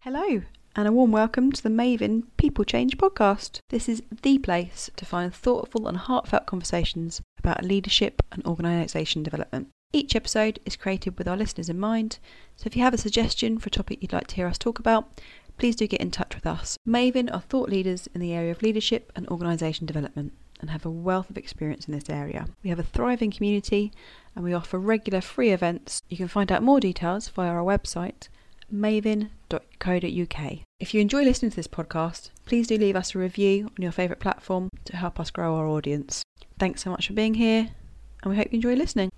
Hello, and a warm welcome to the Mayvin People Change podcast. This is the place to find thoughtful and heartfelt conversations about leadership and organisation development. Each episode is created with our listeners in mind, so if you have a suggestion for a topic you'd like to hear us talk about, please do get in touch with us. Mayvin are thought leaders in the area of leadership and organisation development and have a wealth of experience in this area. We have a thriving community and we offer regular free events. You can find out more details via our website mayvin.co.uk. If you enjoy listening to this podcast, please do leave us a review on your favourite platform to help us grow our audience. Thanks so much for being here, and we hope you enjoy listening.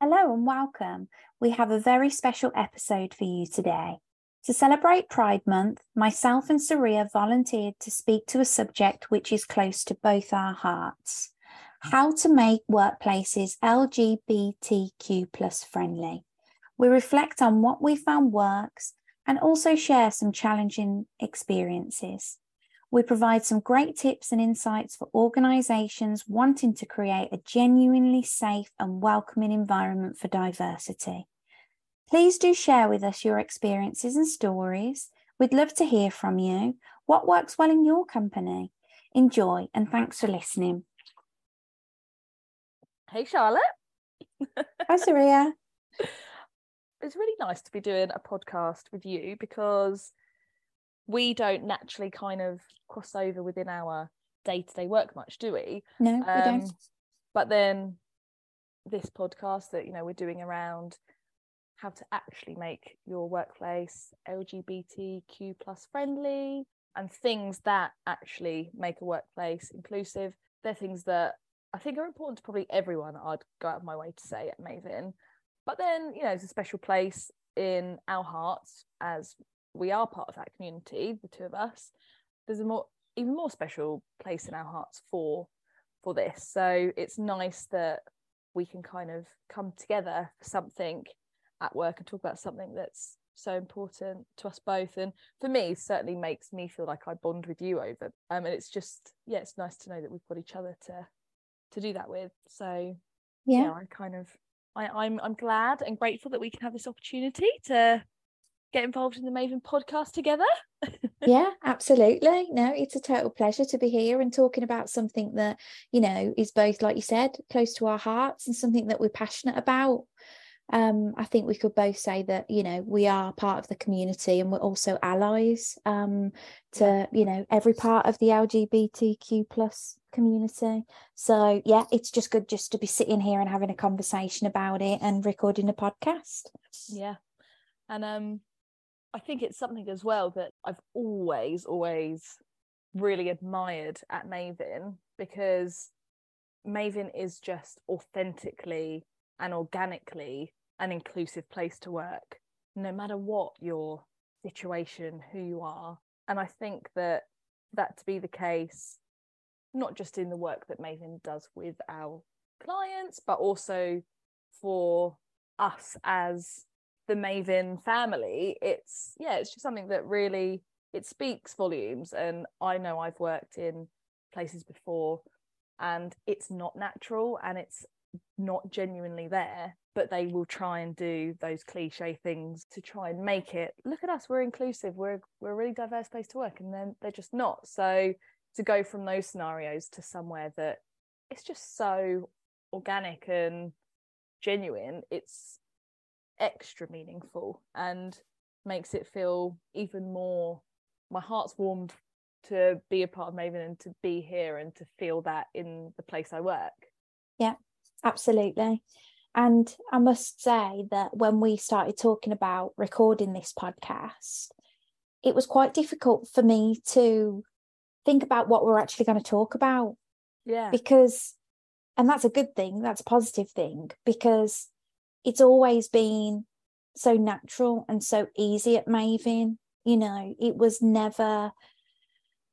Hello and welcome. We have a very special episode for you today. To celebrate Pride Month, myself and Suria volunteered to speak to a subject which is close to both our hearts how to make workplaces LGBTQ plus friendly. We reflect on what we found works and also share some challenging experiences. We provide some great tips and insights for organisations wanting to create a genuinely safe and welcoming environment for diversity. Please do share with us your experiences and stories. We'd love to hear from you. What works well in your company? Enjoy and thanks for listening. Hey, Charlotte. Hi, Suria. It's really nice to be doing a podcast with you because we don't naturally kind of cross over within our day to day work much, do we? No, um, we don't. But then this podcast that you know we're doing around how to actually make your workplace LGBTQ plus friendly and things that actually make a workplace inclusive. They're things that I think are important to probably everyone. I'd go out of my way to say at Mayvin. But then, you know, it's a special place in our hearts as we are part of that community, the two of us. There's a more even more special place in our hearts for for this. So it's nice that we can kind of come together for something at work and talk about something that's so important to us both and for me certainly makes me feel like I bond with you over um and it's just yeah it's nice to know that we've got each other to to do that with. So yeah, yeah I kind of I, I'm I'm glad and grateful that we can have this opportunity to get involved in the Mayvin podcast together. yeah, absolutely. No, it's a total pleasure to be here and talking about something that, you know, is both, like you said, close to our hearts and something that we're passionate about um, I think we could both say that you know we are part of the community and we're also allies um, to you know every part of the LGBTQ plus community. So yeah, it's just good just to be sitting here and having a conversation about it and recording a podcast. Yeah, and um, I think it's something as well that I've always always really admired at Mayvin because Mayvin is just authentically and organically an inclusive place to work, no matter what your situation, who you are. And I think that that to be the case, not just in the work that Mayvin does with our clients, but also for us as the Mayvin family, it's yeah, it's just something that really it speaks volumes. And I know I've worked in places before and it's not natural and it's not genuinely there but they will try and do those cliche things to try and make it look at us we're inclusive we're we're a really diverse place to work and then they're just not so to go from those scenarios to somewhere that it's just so organic and genuine it's extra meaningful and makes it feel even more my heart's warmed to be a part of Mayvin and to be here and to feel that in the place I work. Yeah, absolutely. And I must say that when we started talking about recording this podcast, it was quite difficult for me to think about what we're actually going to talk about. Yeah. Because, and that's a good thing, that's a positive thing, because it's always been so natural and so easy at Mayvin. You know, it was never,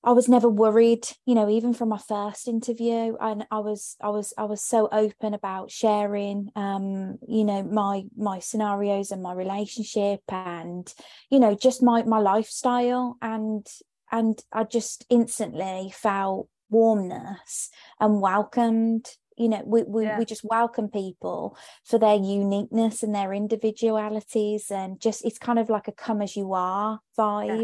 I was never worried, you know, even from my first interview. And I was, I was, I was so open about sharing, um, you know, my my scenarios and my relationship, and you know, just my my lifestyle, and and I just instantly felt warmness and welcomed you know we, we, yeah. we just welcome people for their uniqueness and their individualities and just it's kind of like a come as you are vibe yeah.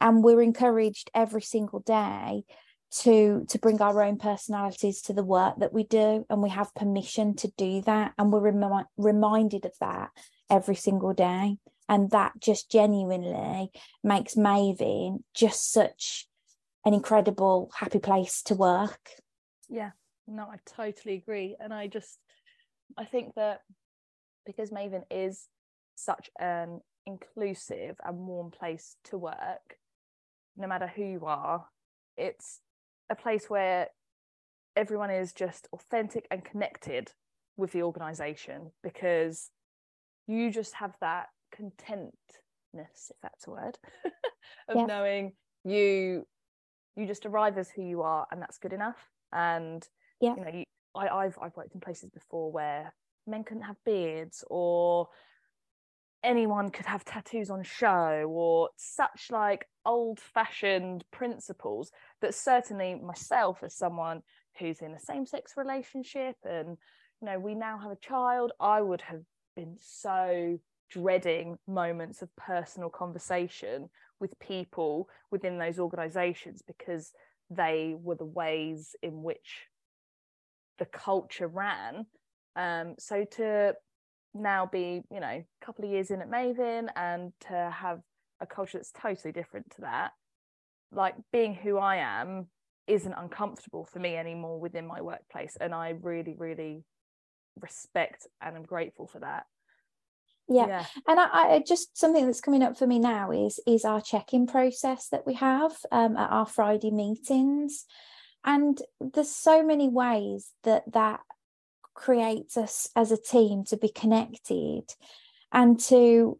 And we're encouraged every single day to to bring our own personalities to the work that we do. And we have permission to do that. And we're remi- reminded of that every single day. And that just genuinely makes Mayvin just such an incredible happy place to work. Yeah. No, I totally agree. And I just, I think that because Mayvin is such an inclusive and warm place to work, no matter who you are, it's a place where everyone is just authentic and connected with the organization because you just have that contentness if that's a word of yeah. knowing you you just arrive as who you are and that's good enough and yeah you know you, I, I've I've worked in places before where men couldn't have beards or anyone could have tattoos on show or such like old fashioned principles that certainly myself as someone who's in a same sex relationship and you know we now have a child i would have been so dreading moments of personal conversation with people within those organizations because they were the ways in which the culture ran. Um, so to now be, you know, a couple of years in at Mayvin and to have a culture that's totally different to that, like being who I am isn't uncomfortable for me anymore within my workplace. And I really, really respect and I'm grateful for that. Yeah. yeah. And I, I, just something that's coming up for me now is is our check-in process that we have um, at our Friday meetings and there's so many ways that that creates us as a team to be connected and to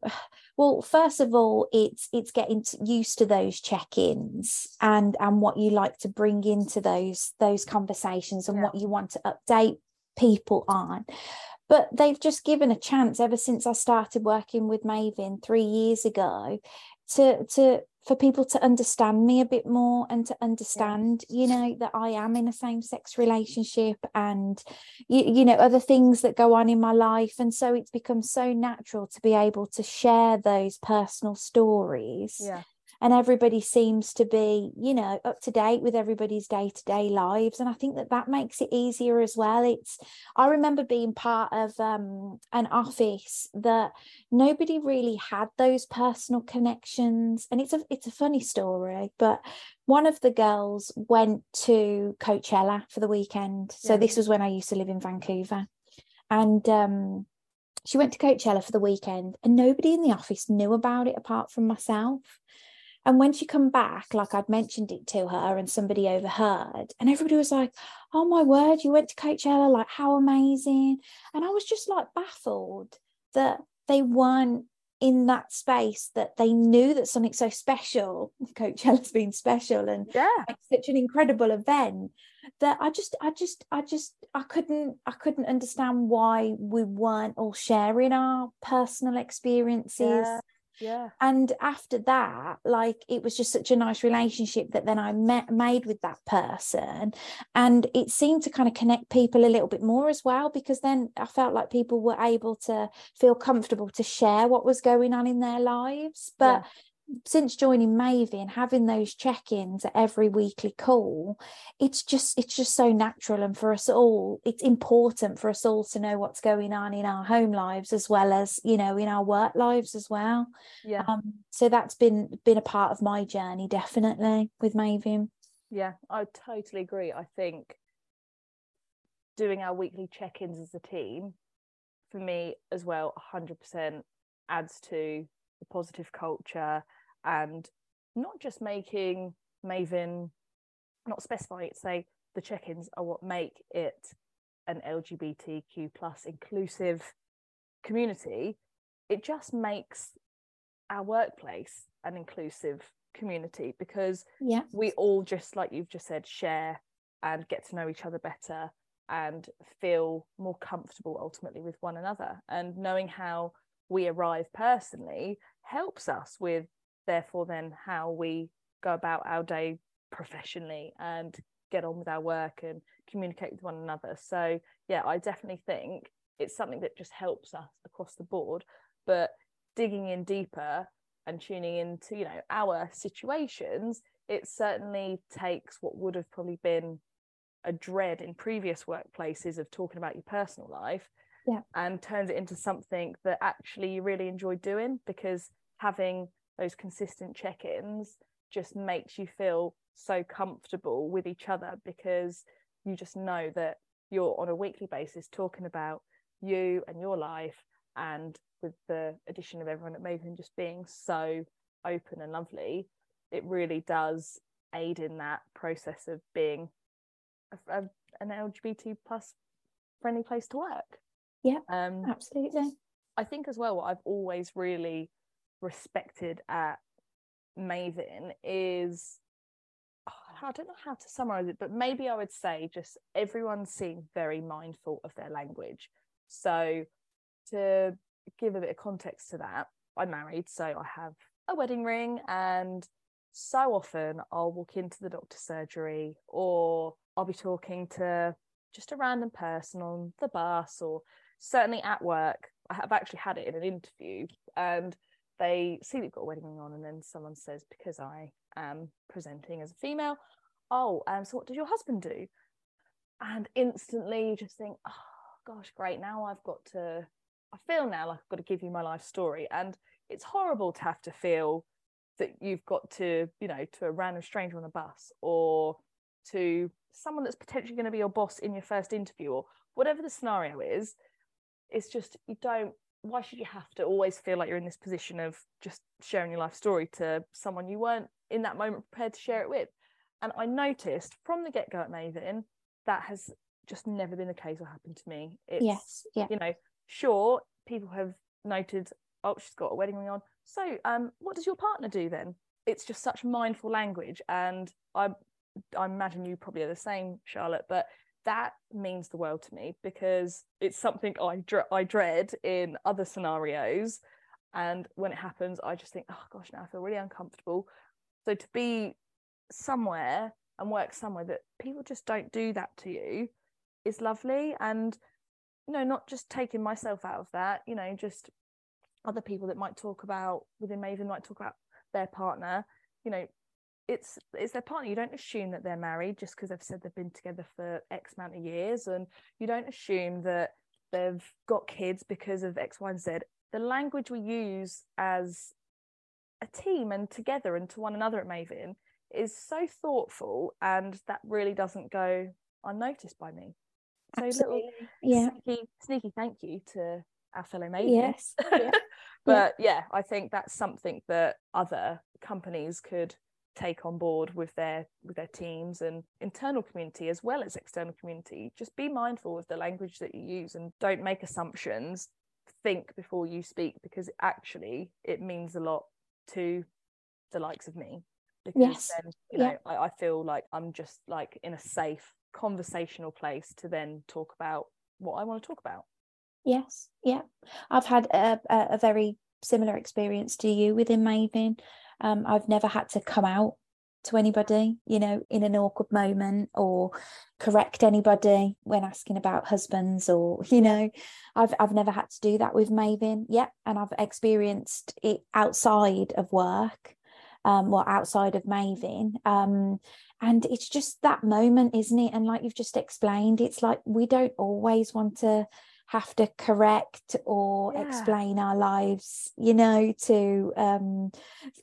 well first of all it's it's getting used to those check-ins and and what you like to bring into those those conversations and yeah. what you want to update people on but they've just given a chance ever since I started working with Mayvin 3 years ago to to for people to understand me a bit more and to understand you know that i am in a same sex relationship and you, you know other things that go on in my life. And so it's become so natural to be able to share those personal stories yeah and everybody seems to be you know up to date with everybody's day-to-day lives and i think that that makes it easier as well it's i remember being part of um, an office that nobody really had those personal connections and it's a it's a funny story but one of the girls went to coachella for the weekend so yeah. this was when i used to live in vancouver and um, she went to Coachella for the weekend and nobody in the office knew about it apart from myself. And when she come back, like I'd mentioned it to her and somebody overheard, and everybody was like, oh my word, you went to Coachella, like how amazing. And I was just like baffled that they weren't in that space that they knew that something so special, Coachella's been special and yeah, like such an incredible event that I just, I just, I just, I couldn't, I couldn't understand why we weren't all sharing our personal experiences. Yeah yeah. And after that like it was just such a nice relationship that then i met made with that person. And it seemed to kind of connect people a little bit more as well because then i felt like people were able to feel comfortable to share what was going on in their lives. But yeah since joining Mayvin and having those check-ins at every weekly call, it's just it's just so natural and for us all, it's important for us all to know what's going on in our home lives as well as you know in our work lives as well. Yeah. Um, so that's been been a part of my journey definitely with Mayvin. Yeah, I totally agree. I think doing our weekly check-ins as a team for me as well 100% adds to the positive culture and not just making Mayvin, not specify it, say the check-ins are what make it an LGBTQ plus inclusive community. It just makes our workplace an inclusive community because yeah we all just like you've just said share and get to know each other better and feel more comfortable ultimately with one another and knowing how we arrive personally helps us with therefore then how we go about our day professionally and get on with our work and communicate with one another so yeah i definitely think it's something that just helps us across the board but digging in deeper and tuning into you know our situations it certainly takes what would have probably been a dread in previous workplaces of talking about your personal life yeah. and turns it into something that actually you really enjoy doing because having those consistent check-ins just makes you feel so comfortable with each other because you just know that you're on a weekly basis talking about you and your life and with the addition of everyone at Mayvin just being so open and lovely it really does aid in that process of being a, a, an lgbt plus friendly place to work. Yeah um absolutely. I think as well what i've always really respected at Mayvin is oh, i don't know how to summarize it but maybe i would say just everyone seemed very mindful of their language so to give a bit of context to that i'm married so i have a wedding ring and so often I'll walk into the doctor's surgery or I'll be talking to just a random person on the bus or certainly at work. I have actually had it in an interview and they see we've got a wedding ring on and then someone says because I am presenting as a female, oh, um, so what does your husband do? And instantly you just think, oh gosh, great, now I've got to I feel now like I've got to give you my life story. And it's horrible to have to feel that you've got to, you know, to a random stranger on a bus or to someone that's potentially going to be your boss in your first interview or whatever the scenario is. It's just, you don't, why should you have to always feel like you're in this position of just sharing your life story to someone you weren't in that moment prepared to share it with? And I noticed from the get go at Mayvin, that has just never been the case or happened to me. It's, yes. Yeah. You know, sure, people have noted, oh, she's got a wedding ring on. So, um, what does your partner do then? It's just such mindful language, and I, I imagine you probably are the same, Charlotte. But that means the world to me because it's something I dre- I dread in other scenarios, and when it happens, I just think, oh gosh, now I feel really uncomfortable. So to be somewhere and work somewhere that people just don't do that to you is lovely, and you know, not just taking myself out of that, you know, just other people that might talk about within Mayvin might talk about their partner, you know, it's it's their partner. You don't assume that they're married just because they've said they've been together for X amount of years, and you don't assume that they've got kids because of X, Y, and Z. The language we use as a team and together and to one another at Mayvin is so thoughtful, and that really doesn't go unnoticed by me. So Absolutely. little yeah. sneaky, sneaky thank you to our fellow mates. Yes. Yeah. but yeah. yeah, I think that's something that other companies could take on board with their with their teams and internal community as well as external community just be mindful of the language that you use and don't make assumptions think before you speak because actually it means a lot to the likes of me because yes. then you know I, I feel like i'm just like in a safe conversational place to then talk about what I want to talk about. Yes, yeah. I've had a, a, a very similar experience to you within Mayvin. Um, I've never had to come out to anybody, you know, in an awkward moment or correct anybody when asking about husbands or, you know, I've I've never had to do that with Mayvin. yet. And I've experienced it outside of work, um, well, outside of Mayvin. Um, and it's just that moment isn't it and like you've just explained it's like we don't always want to have to correct or yeah. explain our lives you know to um,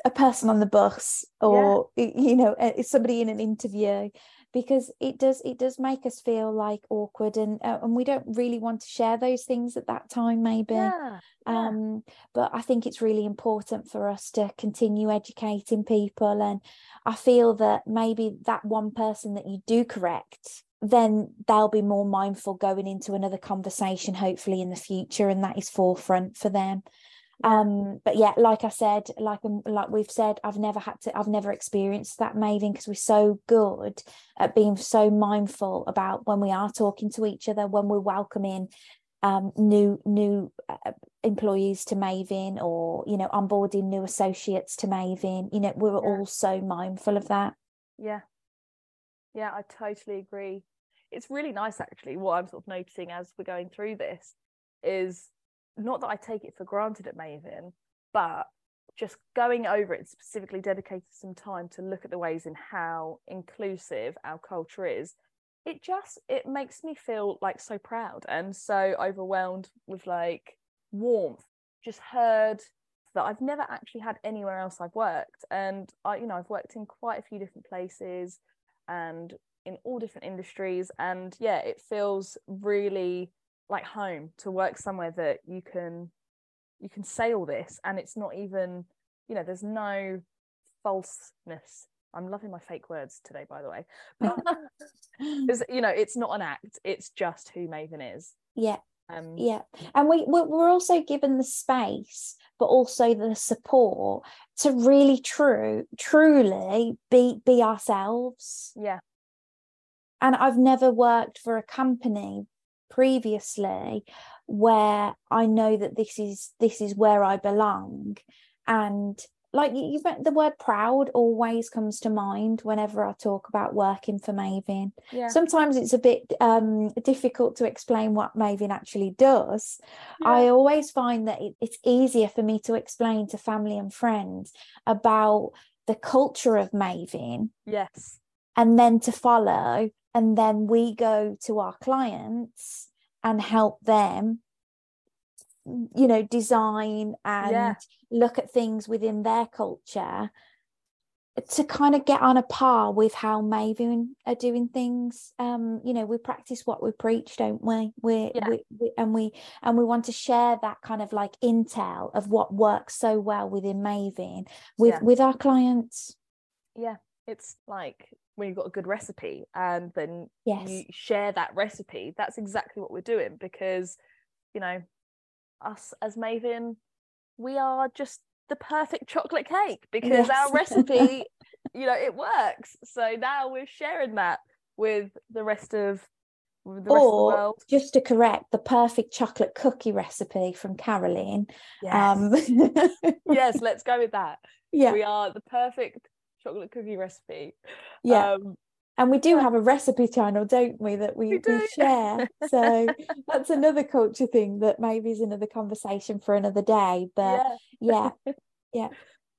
a person on the bus or yeah. you know somebody in an interview because it does it does make us feel like awkward and uh, and we don't really want to share those things at that time maybe yeah, yeah. um but i think it's really important for us to continue educating people and i feel that maybe that one person that you do correct then they'll be more mindful going into another conversation hopefully in the future and that is forefront for them um but yeah like i said like um, like we've said i've never had to i've never experienced that Mayvin because we're so good at being so mindful about when we are talking to each other when we're welcoming um new new uh, employees to Mayvin or you know onboarding new associates to Mayvin you know we're Yeah. all so mindful of that Yeah. Yeah, I totally agree. It's really nice actually. What I'm sort of noticing as we're going through this is not that I take it for granted at Mayvin, but just going over it, specifically dedicated some time to look at the ways in how inclusive our culture is. It just it makes me feel like so proud and so overwhelmed with like warmth. Just heard that I've never actually had anywhere else I've worked. And I, you know, I've worked in quite a few different places and in all different industries. And yeah, it feels really like home to work somewhere that you can you can say all this and it's not even, you know, there's no falseness. I'm loving my fake words today, by the way. There's- you know, it's not an act, it's just who Mayvin is. yeah Um yeah and we we- we're also given the space but also the support to really true truly be be ourselves. Yeah, and I've never worked for a company previously where I know that this is this is where I belong and like you- you've met the word proud always comes to mind whenever I talk about working for Mayvin yeah. sometimes it's a bit um difficult to explain what Mayvin actually does yeah. I always find that it, it's easier for me to explain to family and friends about the culture of Mayvin yes. and then to follow and then we go to our clients and help them you know design and Yeah. look at things within their culture to kind of get on a par with how Mayvin are doing things um you know we practice what we preach don't we we, Yeah. we, we and we and we want to share that kind of like intel of what works so well within Mayvin with Yeah. with our clients yeah it's like when you've got a good recipe and then yes you share that recipe that's exactly what we're doing because you know us as Mayvin we are just the perfect chocolate cake because our recipe you know it works. So now we're sharing that with the rest of the rest of the or world. just to correct the perfect chocolate cookie recipe from Caroline. yes. Um, yes let's go with that. Yeah, we are the perfect chocolate cookie recipe. Yeah, um and we do have a recipe channel, don't we? That we, We we, share. So that's another culture thing that maybe is another conversation for another day. But yeah yeah,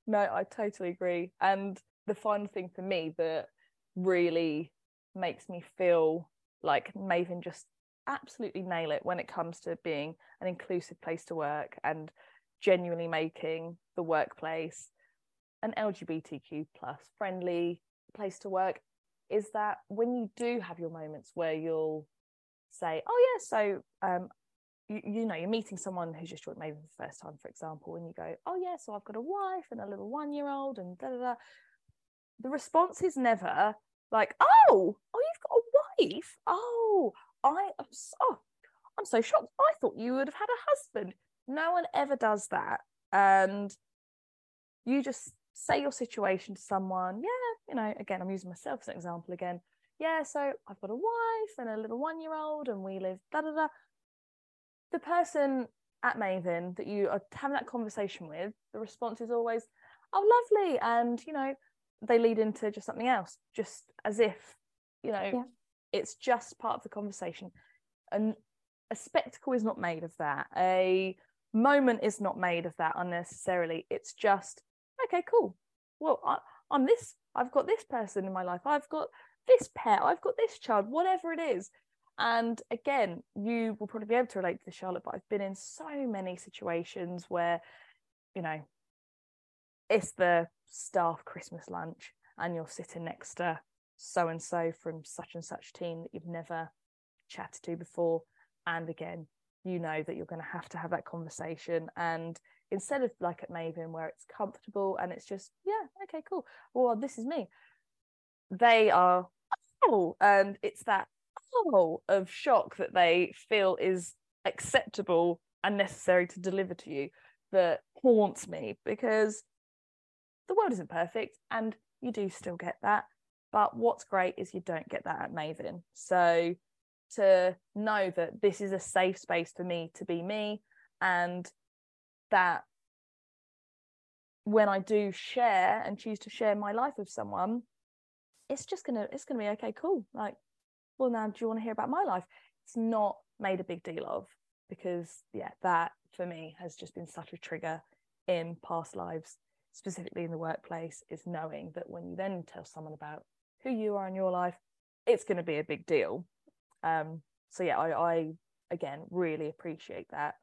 No, I totally agree. And the final thing for me that really makes me feel like Mayvin just absolutely nail it when it comes to being an inclusive place to work and genuinely making the workplace an LGBTQ plus friendly place to work is that when you do have your moments where you'll say, oh yeah, so um you, you know you're meeting someone who's just joined for the first time, for example, and you go, oh yeah, so I've got a wife and a little one year old and da da da. The response is never like, oh, oh, you've got a wife. Oh, I am so, oh, I'm so shocked. I thought you would have had a husband. No one ever does that, and you just say your situation to someone. Yeah, you know, again, I'm using myself as an example again. Yeah, so I've got a wife and a little one year old, and we live da da da the person at Mayvin that you are having that conversation with, the response is always, "Oh, lovely," and you know, they lead into just something else, just as if, you know, Yeah. it's just part of the conversation, and a spectacle is not made of that. A moment is not made of that unnecessarily. It's just okay, cool. Well, I, I'm this. I've got this person in my life. I've got this pet. I've got this child. Whatever it is, and again, you will probably be able to relate to this, Charlotte, but I've been in so many situations where, you know, it's the staff Christmas lunch and you're sitting next to so and so from such and such team that you've never chatted to before. And again, you know that you're going to have to have that conversation. And instead of like at Mayvin, where it's comfortable and it's just, yeah, okay, cool. Well, this is me. They are, oh, and it's that oh of shock that they feel is acceptable and necessary to deliver to you that haunts me because the world isn't perfect and you do still get that. But what's great is you don't get that at Mayvin. So to know that this is a safe space for me to be me and that when I do share and choose to share my life with someone, it's just gonna it's gonna be okay, cool. Like, well now do you want to hear about my life? It's not made a big deal of because yeah, that for me has just been such a trigger in past lives, specifically in the workplace, is knowing that when you then tell someone about who you are in your life, it's going to be a big deal. Um, so yeah, I, I again really appreciate that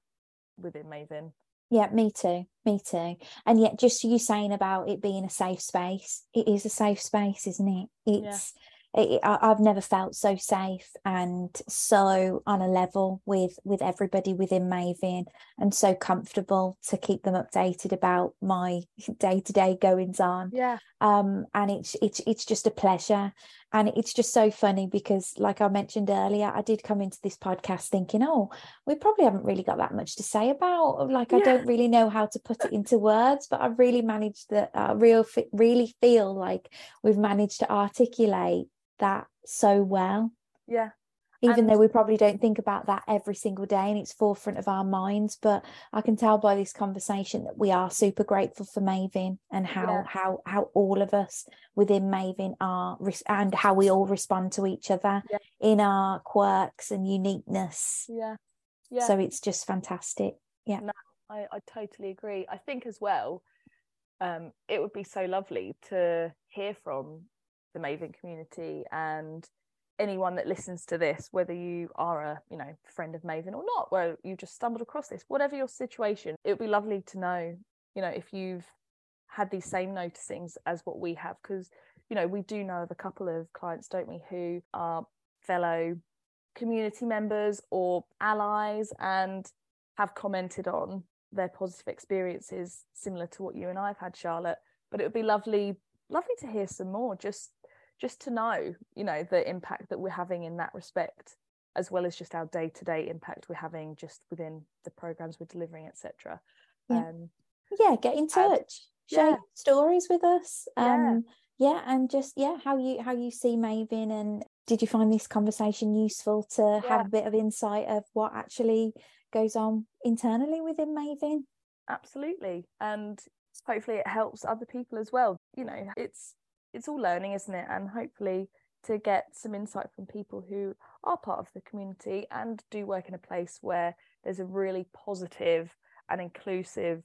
within Mayvin. Yeah, me too. Me too. And yet, just you saying about it being a safe space, it is a safe space, isn't it? It's it, I, have never felt so safe and so on a level with with everybody within Mayvin and so comfortable to keep them updated about my day to day goings on. Yeah. Um, and it's it's it's just a pleasure, and it's just so funny because, like I mentioned earlier, I did come into this podcast thinking, oh, we probably haven't really got that much to say about. Like, yeah. I don't really know how to put it into words, but I've really managed that. Uh, real really feel like we've managed to articulate that so well. Yeah. Even and... though we probably don't think about that every single day and it's forefront of our minds, but I can tell by this conversation that we are super grateful for Mayvin and how yeah. how how all of us within Mayvin are and how we all respond to each other yeah. in our quirks and uniqueness. Yeah. Yeah. So it's just fantastic. Yeah. No, I, I totally agree. I think as well, um, it would be so lovely to hear from the Mayvin community and anyone that listens to this, whether you are a you know friend of Mayvin or not, where you just stumbled across this, whatever your situation, it would be lovely to know, you know, if you've had these same noticings as what we have, because you know we do know of a couple of clients, don't we, who are fellow community members or allies and have commented on their positive experiences similar to what you and I have had, Charlotte. But it would be lovely, lovely to hear some more. Just just to know you know the impact that we're having in that respect as well as just our day-to-day impact we're having just within the programs we're delivering etc yeah. Um, yeah get in touch and, share yeah. stories with us um yeah. yeah and just yeah how you how you see Mayvin and did you find this conversation useful to yeah. have a bit of insight of what actually goes on internally within Mayvin absolutely and hopefully it helps other people as well you know it's it's all learning, isn't it? And hopefully to get some insight from people who are part of the community and do work in a place where there's a really positive and inclusive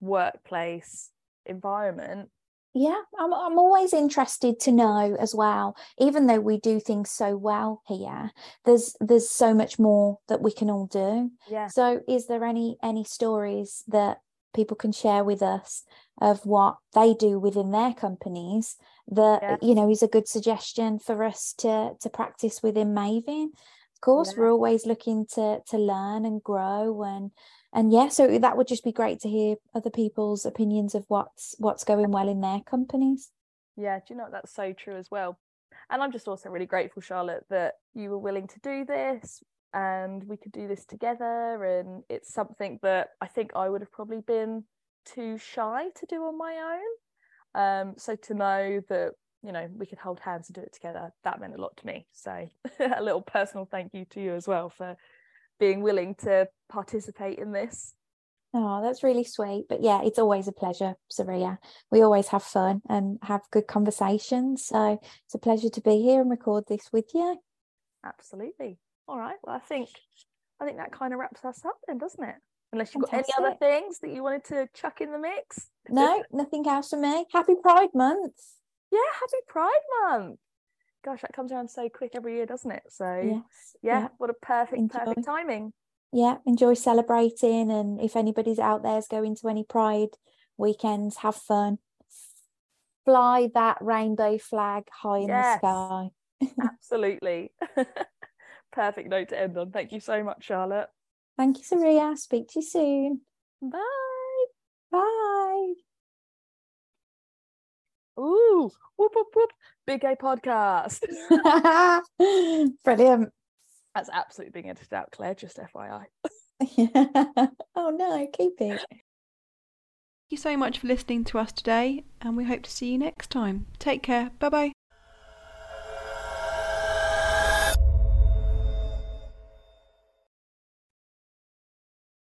workplace environment. Yeah I'm, I'm always interested to know as well even though we do things so well here there's there's so much more that we can all do. Yeah. So is there any any stories that people can share with us of what they do within their companies that yeah. you know is a good suggestion for us to to practice within Mayvin. Of course, yeah. we're always looking to to learn and grow and and yeah, so that would just be great to hear other people's opinions of what's what's going well in their companies. Yeah, do you know that's so true as well. And I'm just also really grateful, Charlotte, that you were willing to do this and we could do this together. And it's something that I think I would have probably been too shy to do on my own. Um, so to know that you know we could hold hands and do it together, that meant a lot to me. So a little personal thank you to you as well for being willing to participate in this. Oh, that's really sweet. But yeah, it's always a pleasure, Suria. We always have fun and have good conversations. So it's a pleasure to be here and record this with you. Absolutely. All right. Well, I think I think that kind of wraps us up then, doesn't it? Unless you've Fantastic. got any other things that you wanted to chuck in the mix. No, nothing else for me. Happy Pride Month. Yeah, happy Pride Month. Gosh, that comes around so quick every year, doesn't it? So yes. yeah, yeah, what a perfect, enjoy. perfect timing. Yeah, enjoy celebrating and if anybody's out there's going to any Pride weekends, have fun. Fly that rainbow flag high in yes. the sky. Absolutely. perfect note to end on. Thank you so much, Charlotte. Thank you, Suria. Speak to you soon. Bye. Bye. Ooh, whoop, whoop, whoop. Big A podcast. Brilliant. That's absolutely being edited out, Claire, just FYI. yeah. Oh no, keep it. Thank you so much for listening to us today, and we hope to see you next time. Take care. Bye bye.